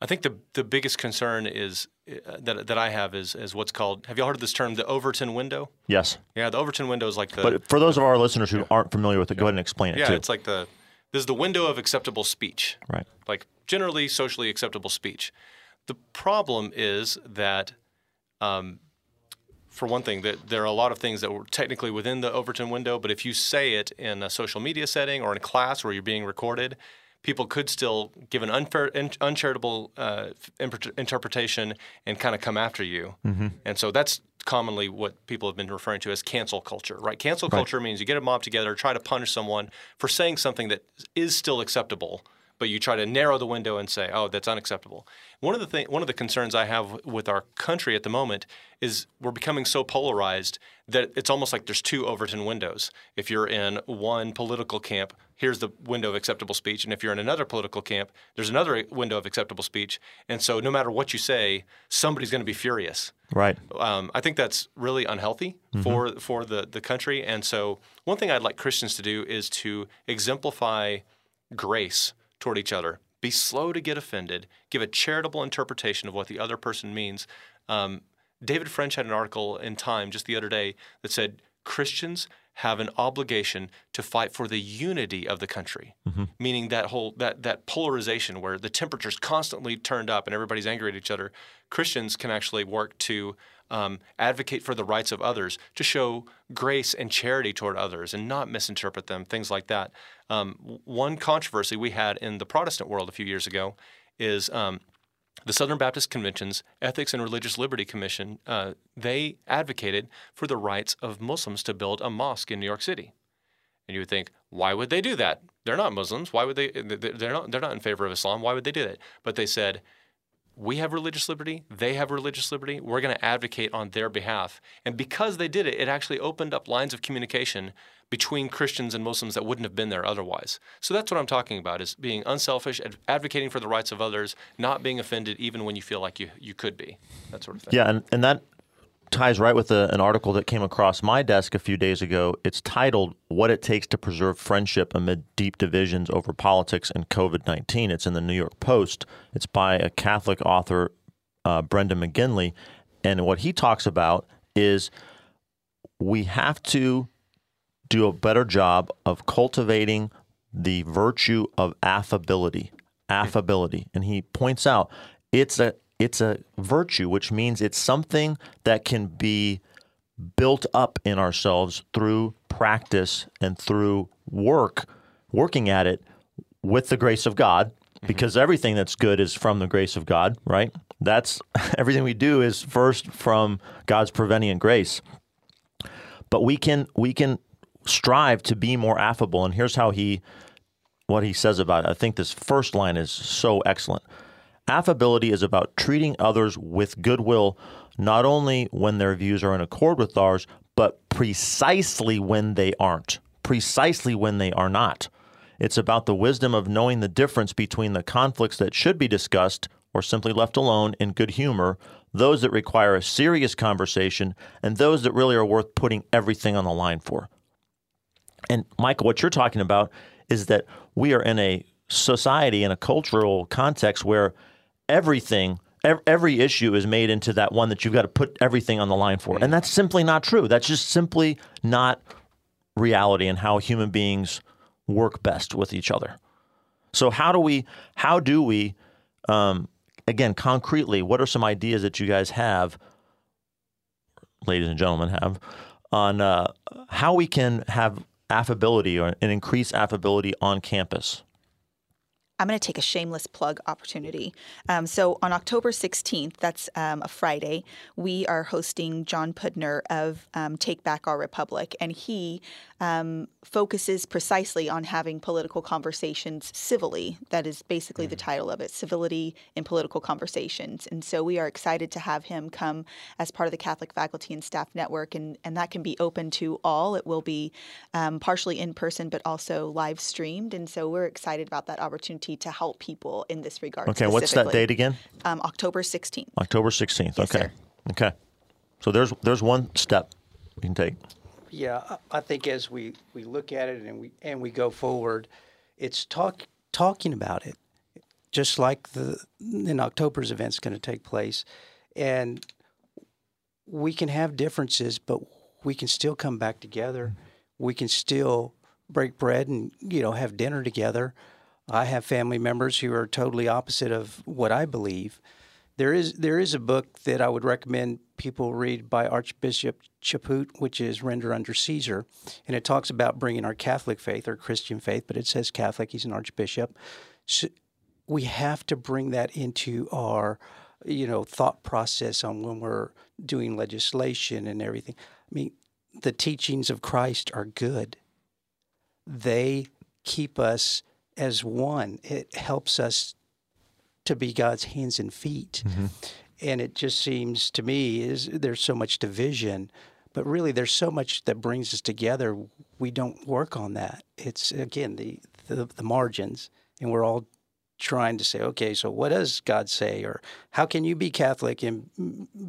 I think the the biggest concern is that that I have is is what's called. Have you all heard of this term, the Overton window? Yes. Yeah, the Overton window is like the. But for those of our listeners who aren't familiar with it, go ahead and explain it yeah, too. it's like the this is the window of acceptable speech. right. like generally socially acceptable speech. The problem is that, um, for one thing, that there are a lot of things that were technically within the Overton window, but if you say it in a social media setting or in a class where you're being recorded, people could still give an unfair, un- uncharitable uh, interpretation and kind of come after you. And so that's commonly what people have been referring to as cancel culture, right? Cancel culture means you get a mob together, try to punish someone for saying something that is still acceptable, but you try to narrow the window and say, "Oh, that's unacceptable." One of the thing, one of the concerns I have with our country at the moment is we're becoming so polarized that it's almost like there's two Overton windows. If you're in one political camp, here's the window of acceptable speech, and if you're in another political camp, there's another window of acceptable speech. And so, no matter what you say, somebody's going to be furious. Right. Um, I think that's really unhealthy for for the the country. And so, one thing I'd like Christians to do is to exemplify grace toward each other. Be slow to get offended. Give a charitable interpretation of what the other person means. Um, David French had an article in Time just the other day that said Christians have an obligation to fight for the unity of the country, meaning that whole that that polarization where the temperature's constantly turned up and everybody's angry at each other. Christians can actually work to um, advocate for the rights of others, to show grace and charity toward others, and not misinterpret them. Things like that. Um, one controversy we had in the Protestant world a few years ago is um, the Southern Baptist Convention's Ethics and Religious Liberty Commission, uh, they advocated for the rights of Muslims to build a mosque in New York City. And you would think, why would they do that? They're not Muslims. Why would they? They're not. They're not in favor of Islam. Why would they do that? But they said, we have religious liberty. They have religious liberty. We're going to advocate on their behalf. And because they did it, it actually opened up lines of communication between Christians and Muslims that wouldn't have been there otherwise. So that's what I'm talking about: is being unselfish, ad- advocating for the rights of others, not being offended even when you feel like you you could be. That sort of thing. Yeah, and, and that ties right with a, an article that came across my desk a few days ago. It's titled What It Takes to Preserve Friendship Amid Deep Divisions Over Politics and COVID 19. It's in the New York Post. It's by a Catholic author, uh, Brandon McGinley. And what he talks about is we have to do a better job of cultivating the virtue of affability. Affability. And he points out it's a it's a virtue, which means it's something that can be built up in ourselves through practice and through work, working at it with the grace of God, mm-hmm. because everything that's good is from the grace of God, right? That's everything we do is first from God's prevenient grace. But we can we can strive to be more affable, and here's how he what he says about it. I think this first line is so excellent. Affability is about treating others with goodwill, not only when their views are in accord with ours, but precisely when they aren't, precisely when they are not. It's about the wisdom of knowing the difference between the conflicts that should be discussed or simply left alone in good humor, those that require a serious conversation, and those that really are worth putting everything on the line for. And Michael, what you're talking about is that we are in a society, in a cultural context where everything every issue is made into that one that you've got to put everything on the line for. And that's simply not true. That's just simply not reality and how human beings work best with each other. So how do we how do we um, again concretely what are some ideas that you guys have ladies and gentlemen have on uh, how we can have affability or, and increase affability on campus? I'm going to take a shameless plug opportunity. Um, so on October 16th, that's um, a Friday, we are hosting John Pudner of um, Take Back Our Republic, and he um, focuses precisely on having political conversations civilly. That is basically the mm. title of it civility in political conversations. And so we are excited to have him come as part of the Catholic Faculty and Staff Network, and, and that can be open to all. It will be um, partially in person, but also live streamed. And so we're excited about that opportunity to help people in this regard. Okay, what's that date again? Um, October 16th. October 16th. Yes, okay. Sir. Okay. So there's there's one step you can take. Yeah, I think as we, we look at it and we and we go forward, it's talk talking about it, just like the in October's event's going to take place, and we can have differences, but we can still come back together. We can still break bread and you know have dinner together. I have family members who are totally opposite of what I believe, there is there is a book that I would recommend people read by Archbishop Chaput, which is Render Unto Caesar, and it talks about bringing our Catholic faith or Christian faith, but it says Catholic. He's an archbishop. So we have to bring that into our you know thought process on when we're doing legislation and everything. I mean, the teachings of Christ are good. They keep us as one. It helps us to be God's hands and feet. Mm-hmm. And it just seems to me is there's so much division, but really there's so much that brings us together. We don't work on that. It's again the the, the margins, and we're all trying to say, okay, so what does God say, or how can you be Catholic and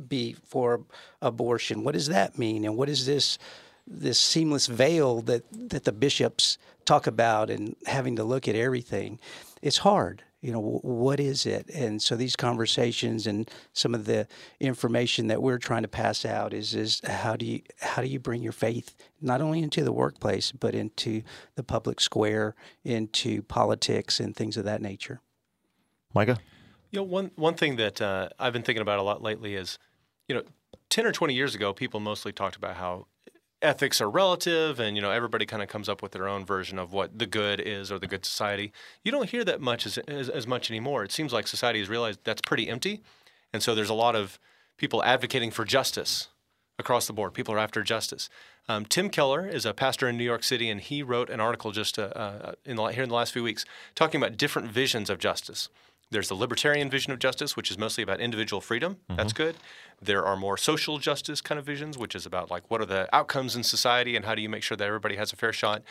be for abortion? What does that mean, and what is this this seamless veil that that the bishops talk about, and having to look at everything? It's hard. You know what is it? And so these conversations and some of the information that we're trying to pass out is is how do you how do you bring your faith not only into the workplace but into the public square into politics and things of that nature? Micah? You know one one thing that uh, i've been thinking about a lot lately is you know 10 or 20 years ago people mostly talked about how ethics are relative and you know everybody kind of comes up with their own version of what the good is or the good society you don't hear that much as, as, as, much anymore. It seems like society has realized that's pretty empty and so there's a lot of people advocating for justice across the board. People are after justice. Um, tim keller is a pastor in new york city and he wrote an article just uh, uh, in the, here in the last few weeks talking about different visions of justice there's the libertarian vision of justice, which is mostly about individual freedom. Mm-hmm. That's good. There are more social justice kind of visions, which is about like what are the outcomes in society and how do you make sure that everybody has a fair shot.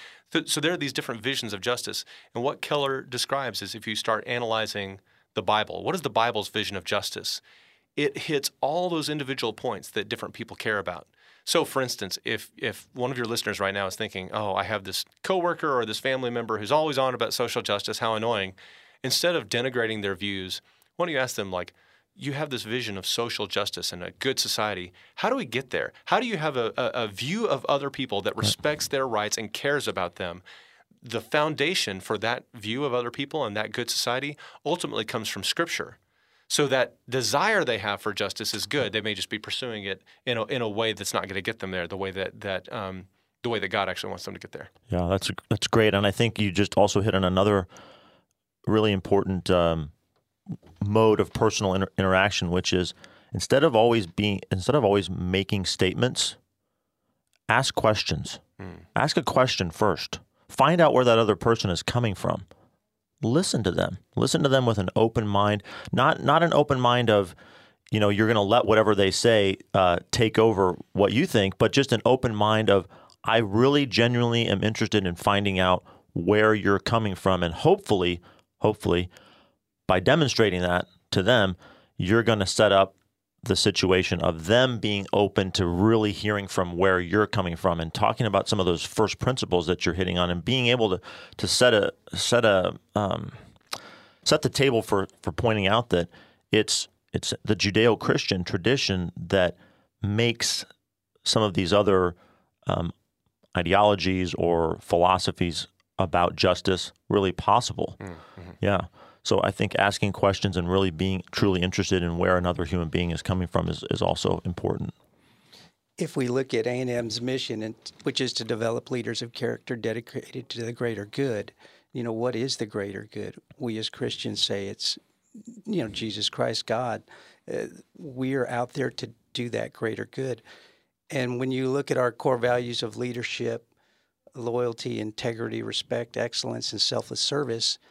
So there are these different visions of justice. And what Keller describes is if you start analyzing the Bible, what is the Bible's vision of justice? It hits all those individual points that different people care about. So, for instance, if if one of your listeners right now is thinking, "Oh, I have this coworker or this family member who's always on about social justice, how annoying," instead of denigrating their views, why don't you ask them like, you have this vision of social justice and a good society. How do we get there? How do you have a, a, a view of other people that respects their rights and cares about them? The foundation for that view of other people and that good society ultimately comes from Scripture. So that desire they have for justice is good. They may just be pursuing it in a, in a way that's not going to get them there. The way that that um, the way that God actually wants them to get there. Yeah, that's that's great. And I think you just also hit on another really important um, mode of personal inter- interaction, which is instead of always being instead of always making statements, ask questions. Mm. Ask a question first. Find out where that other person is coming from. listen to them. Listen to them with an open mind, not not an open mind of, you know, you're going to let whatever they say uh, take over what you think, but just an open mind of, I really genuinely am interested in finding out where you're coming from, and hopefully, hopefully, by demonstrating that to them, you're going to set up the situation of them being open to really hearing from where you're coming from and talking about some of those first principles that you're hitting on and being able to to set a set a um, set the table for for pointing out that it's it's the Judeo-Christian tradition that makes some of these other um, ideologies or philosophies about justice really possible. Mm-hmm. Yeah. So I think asking questions and really being truly interested in where another human being is coming from is, is also important. If we look at A&M's mission, and, which is to develop leaders of character dedicated to the greater good, you know, what is the greater good? We as Christians say it's, you know, Jesus Christ, God. Uh, we are out there to do that greater good. And when you look at our core values of leadership, loyalty, integrity, respect, excellence, and selfless service –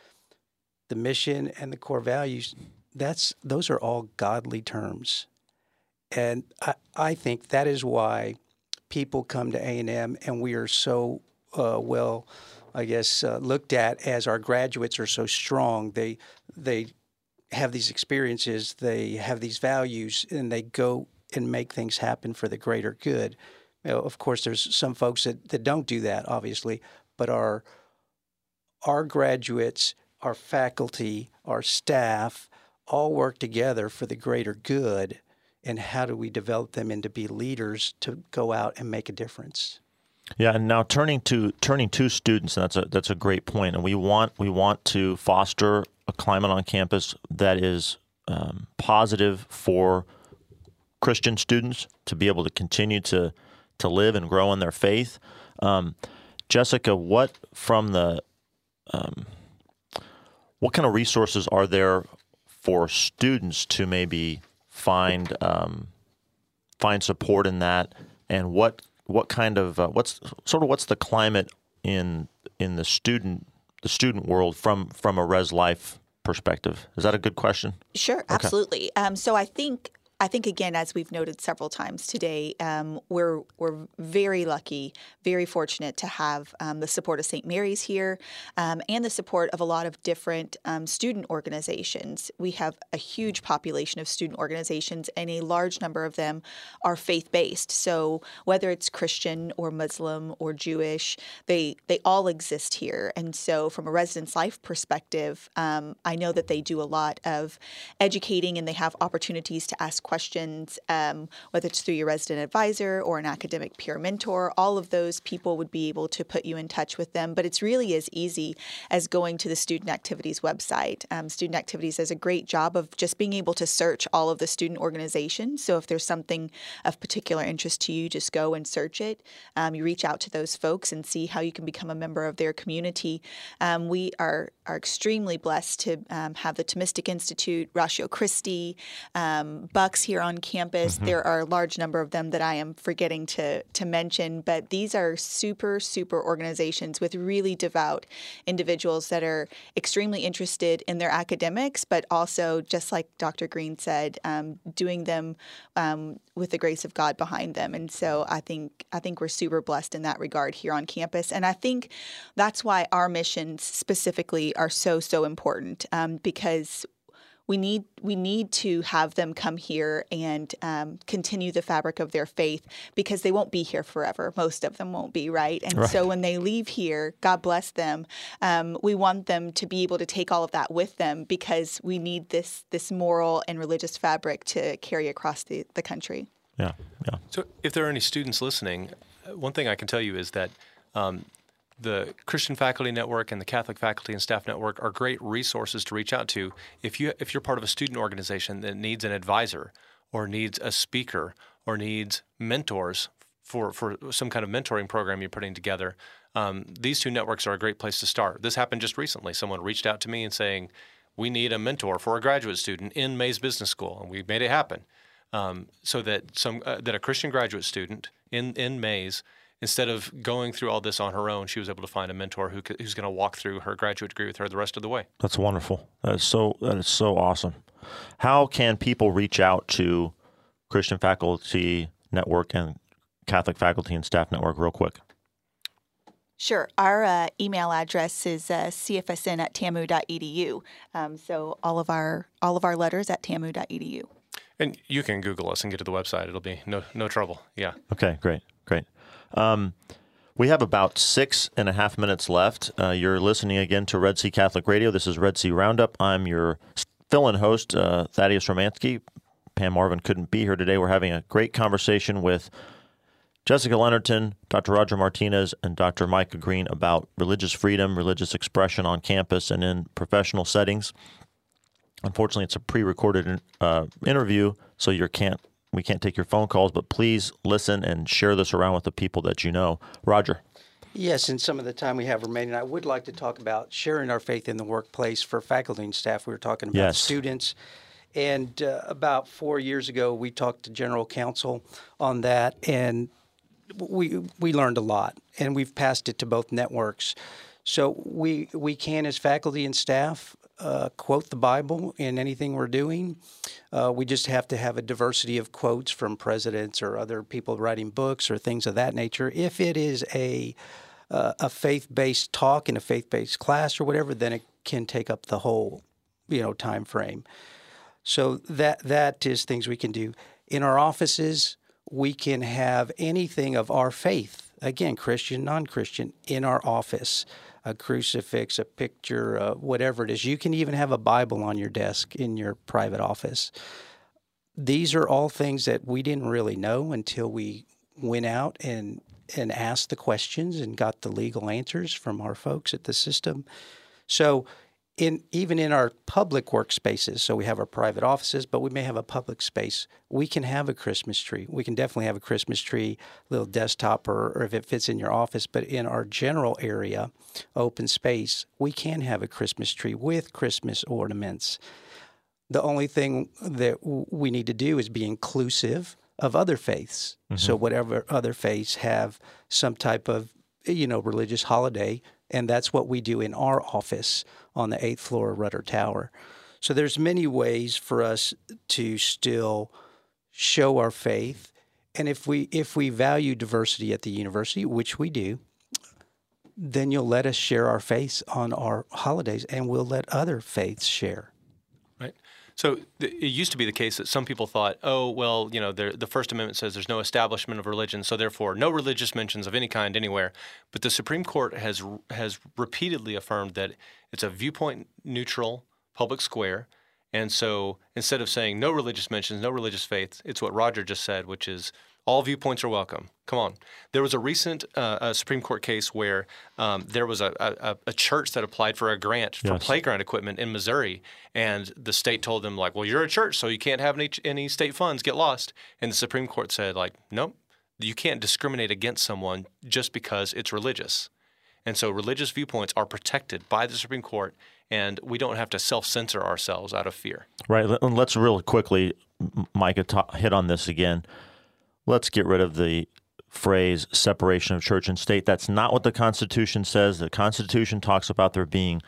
the mission and the core values, that's those are all godly terms. And I, I think that is why people come to A&M and we are so uh, well, I guess, uh, looked at as our graduates are so strong. They, they have these experiences, they have these values, and they go and make things happen for the greater good. You know, of course, there's some folks that, that don't do that, obviously, but our our graduates our faculty, our staff, all work together for the greater good. And how do we develop them into be leaders to go out and make a difference? Yeah, and now turning to turning to students, that's a that's a great point. And we want we want to foster a climate on campus that is um, positive for Christian students to be able to continue to to live and grow in their faith. Um, Jessica, what from the um, what kind of resources are there for students to maybe find um, find support in that, and what what kind of uh, what's sort of what's the climate in in the student the student world from from a res life perspective? Is that a good question? Sure, okay. absolutely. Um, so I think I think again, as we've noted several times today, um, we're we're very lucky, very fortunate to have um, the support of St. Mary's here, um, and the support of a lot of different um, student organizations. We have a huge population of student organizations, and a large number of them are faith based. So whether it's Christian or Muslim or Jewish, they they all exist here. And so, from a residence life perspective, um, I know that they do a lot of educating, and they have opportunities to ask questions, um, whether it's through your resident advisor or an academic peer mentor, all of those people would be able to put you in touch with them. But it's really as easy as going to the Student Activities website. Um, student Activities does a great job of just being able to search all of the student organizations. So if there's something of particular interest to you, just go and search it. Um, you reach out to those folks and see how you can become a member of their community. Um, we are are extremely blessed to um, have the Thomistic Institute, Ratio Christi, um, Bucks here on campus. Mm-hmm. There are a large number of them that I am forgetting to to mention, but these are super super organizations with really devout individuals that are extremely interested in their academics, but also just like Dr. Green said, um, doing them um, with the grace of God behind them. And so I think I think we're super blessed in that regard here on campus, and I think that's why our missions specifically are so so important um, because we need we need to have them come here and um, continue the fabric of their faith because they won't be here forever. Most of them won't be, right? And right. so when they leave here, God bless them. Um, we want them to be able to take all of that with them because we need this this moral and religious fabric to carry across the, the country. Yeah, yeah. So if there are any students listening, uh, one thing I can tell you is that um, the Christian Faculty Network and the Catholic Faculty and Staff Network are great resources to reach out to if you if you're part of a student organization that needs an advisor or needs a speaker or needs mentors for for some kind of mentoring program you're putting together. Um, these two networks are a great place to start. This happened just recently. Someone reached out to me and saying, "We need a mentor for a graduate student in Mays Business School," and we made it happen. Um, so that some uh, that a Christian graduate student in in Mays instead of going through all this on her own, she was able to find a mentor who, who's going to walk through her graduate degree with her the rest of the way. That's wonderful. That is so that is so awesome. How can people reach out to Christian Faculty Network and Catholic Faculty and Staff Network real quick? Sure. Our uh, email address is uh, cfsn at tamu.edu. Um, so all of our all of our letters at tamu.edu. And you can Google us and get to the website. It'll be no no trouble. Yeah. Okay. Great. Great. Um, we have about six and a half minutes left. Uh, you're listening again to Red C Catholic Radio. This is Red C Roundup. I'm your fill-in host, uh, Thaddeus Romansky. Pam Marvin couldn't be here today. We're having a great conversation with Jessica Leonardton, Dr. Roger Martinez, and Dr. Micah Green about religious freedom, religious expression on campus and in professional settings. Unfortunately, it's a pre-recorded uh, interview, so you can't we can't take your phone calls. But please listen and share this around with the people that you know. Roger. Yes, in some of the time we have remaining, I would like to talk about sharing our faith in the workplace for faculty and staff. We were talking about Yes. students. And uh, about four years ago, we talked to general counsel on that, and we we learned a lot, and we've passed it to both networks. So we we can, as faculty and staff, uh, quote the Bible in anything we're doing. Uh, we just have to have a diversity of quotes from presidents or other people writing books or things of that nature. If it is a uh, a faith-based talk in a faith-based class or whatever, then it can take up the whole you know time frame. So that that is things we can do in our offices. We can have anything of our faith, again, Christian, non-Christian, in our office. A crucifix, a picture, uh, whatever it is. You can even have a Bible on your desk in your private office. These are all things that we didn't really know until we went out and and asked the questions and got the legal answers from our folks at the system. So in even in our public workspaces, so we have our private offices, but we may have a public space. We can have a Christmas tree. We can definitely have a Christmas tree, little desktop, or, or if it fits in your office. But in our general area, open space, we can have a Christmas tree with Christmas ornaments. The only thing that w- we need to do is be inclusive of other faiths. So mm-hmm. whatever other faiths have some type of you know religious holiday, and that's what we do in our office on the eighth floor of Rudder Tower. So there's many ways for us to still show our faith, and if we if we value diversity at the university, which we do, then you'll let us share our faith on our holidays, and we'll let other faiths share. So it used to be the case that some people thought, oh, well, you know, the First Amendment says there's no establishment of religion, so therefore no religious mentions of any kind anywhere. But the Supreme Court has has repeatedly affirmed that it's a viewpoint neutral public square. And so instead of saying no religious mentions, no religious faith, it's what Roger just said, which is all viewpoints are welcome. Come on. There was a recent uh, a Supreme Court case where um, there was a, a, a church that applied for a grant for Yes. playground equipment in Missouri, and the state told them like, "Well, you're a church, so you can't have any any state funds. Get lost." And the Supreme Court said like, "Nope, you can't discriminate against someone just because it's religious." And so religious viewpoints are protected by the Supreme Court, and we don't have to self censor ourselves out of fear. Right. and Let's really quickly, Micah, ta- hit on this again. Let's get rid of the phrase separation of church and state. That's not what the Constitution says. The Constitution talks about there being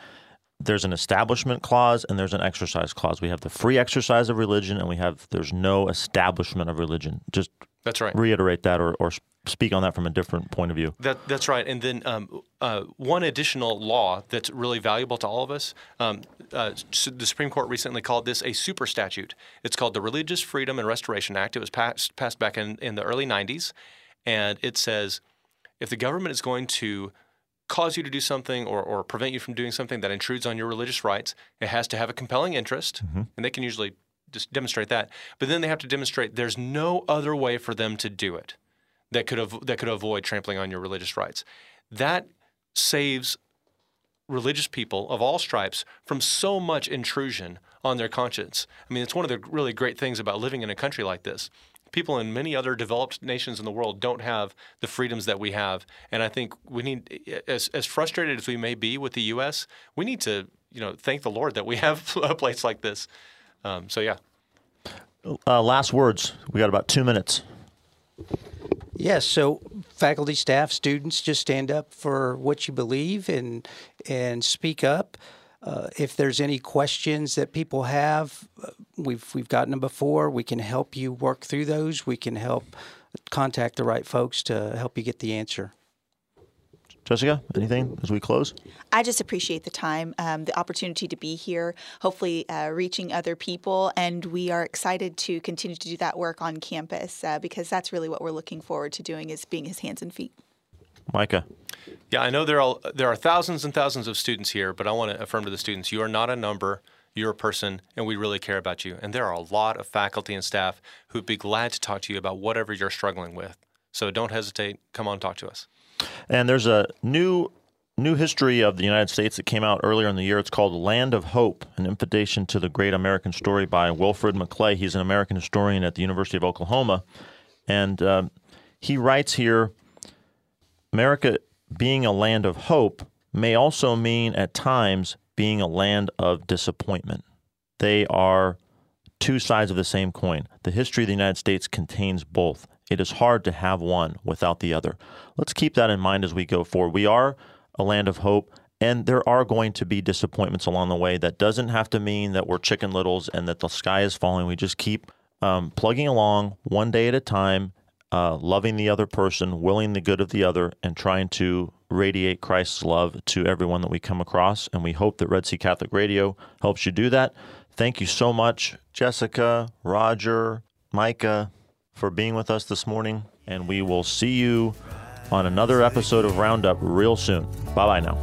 there's an establishment clause and there's an exercise clause. We have the free exercise of religion and we have there's no establishment of religion. Just That's right. reiterate that or, or speak on that from a different point of view. That, that's right. And then um, uh, one additional law that's really valuable to all of us um, uh, the Supreme Court recently called this a super statute. It's called the Religious Freedom and Restoration Act. It was passed, passed back in, in the early 90s. And it says if the government is going to cause you to do something or, or prevent you from doing something that intrudes on your religious rights, it has to have a compelling interest. And they can usually just demonstrate that. But then they have to demonstrate there's no other way for them to do it that could av- that could avoid trampling on your religious rights. That saves religious people of all stripes from so much intrusion on their conscience. I mean, it's one of the really great things about living in a country like this. People in many other developed nations in the world don't have the freedoms that we have, and I think we need, as as frustrated as we may be with the U.S., we need to, you know, thank the Lord that we have a place like this. Um, so yeah. Uh, last words. We got about two minutes. Yes. So faculty, staff, students, just stand up for what you believe and and speak up. Uh, if there's any questions that people have, uh, we've we've gotten them before. We can help you work through those. We can help contact the right folks to help you get the answer. Jessica, anything as we close? I just appreciate the time, um, the opportunity to be here, hopefully uh, reaching other people. And we are excited to continue to do that work on campus uh, because that's really what we're looking forward to doing is being his hands and feet. Micah. Yeah, I know there are there are thousands and thousands of students here, but I want to affirm to the students, you are not a number. You're a person, and we really care about you. And there are a lot of faculty and staff who'd be glad to talk to you about whatever you're struggling with. So don't hesitate. Come on, talk to us. And there's a new new history of the United States that came out earlier in the year. It's called Land of Hope, an invitation to the great American story by Wilfred McClay. He's an American historian at the University of Oklahoma. And uh, he writes here America being a land of hope may also mean at times being a land of disappointment. They are two sides of the same coin. The history of the United States contains both. It is hard to have one without the other. Let's keep that in mind as we go forward. We are a land of hope, and there are going to be disappointments along the way. That doesn't have to mean that we're chicken littles and that the sky is falling. We just keep um, plugging along one day at a time, uh, loving the other person, willing the good of the other, and trying to radiate Christ's love to everyone that we come across. And we hope that Red C Catholic Radio helps you do that. Thank you so much, Jessica, Roger, Micah, for being with us this morning. And we will see you on another episode of Roundup real soon. Bye bye now.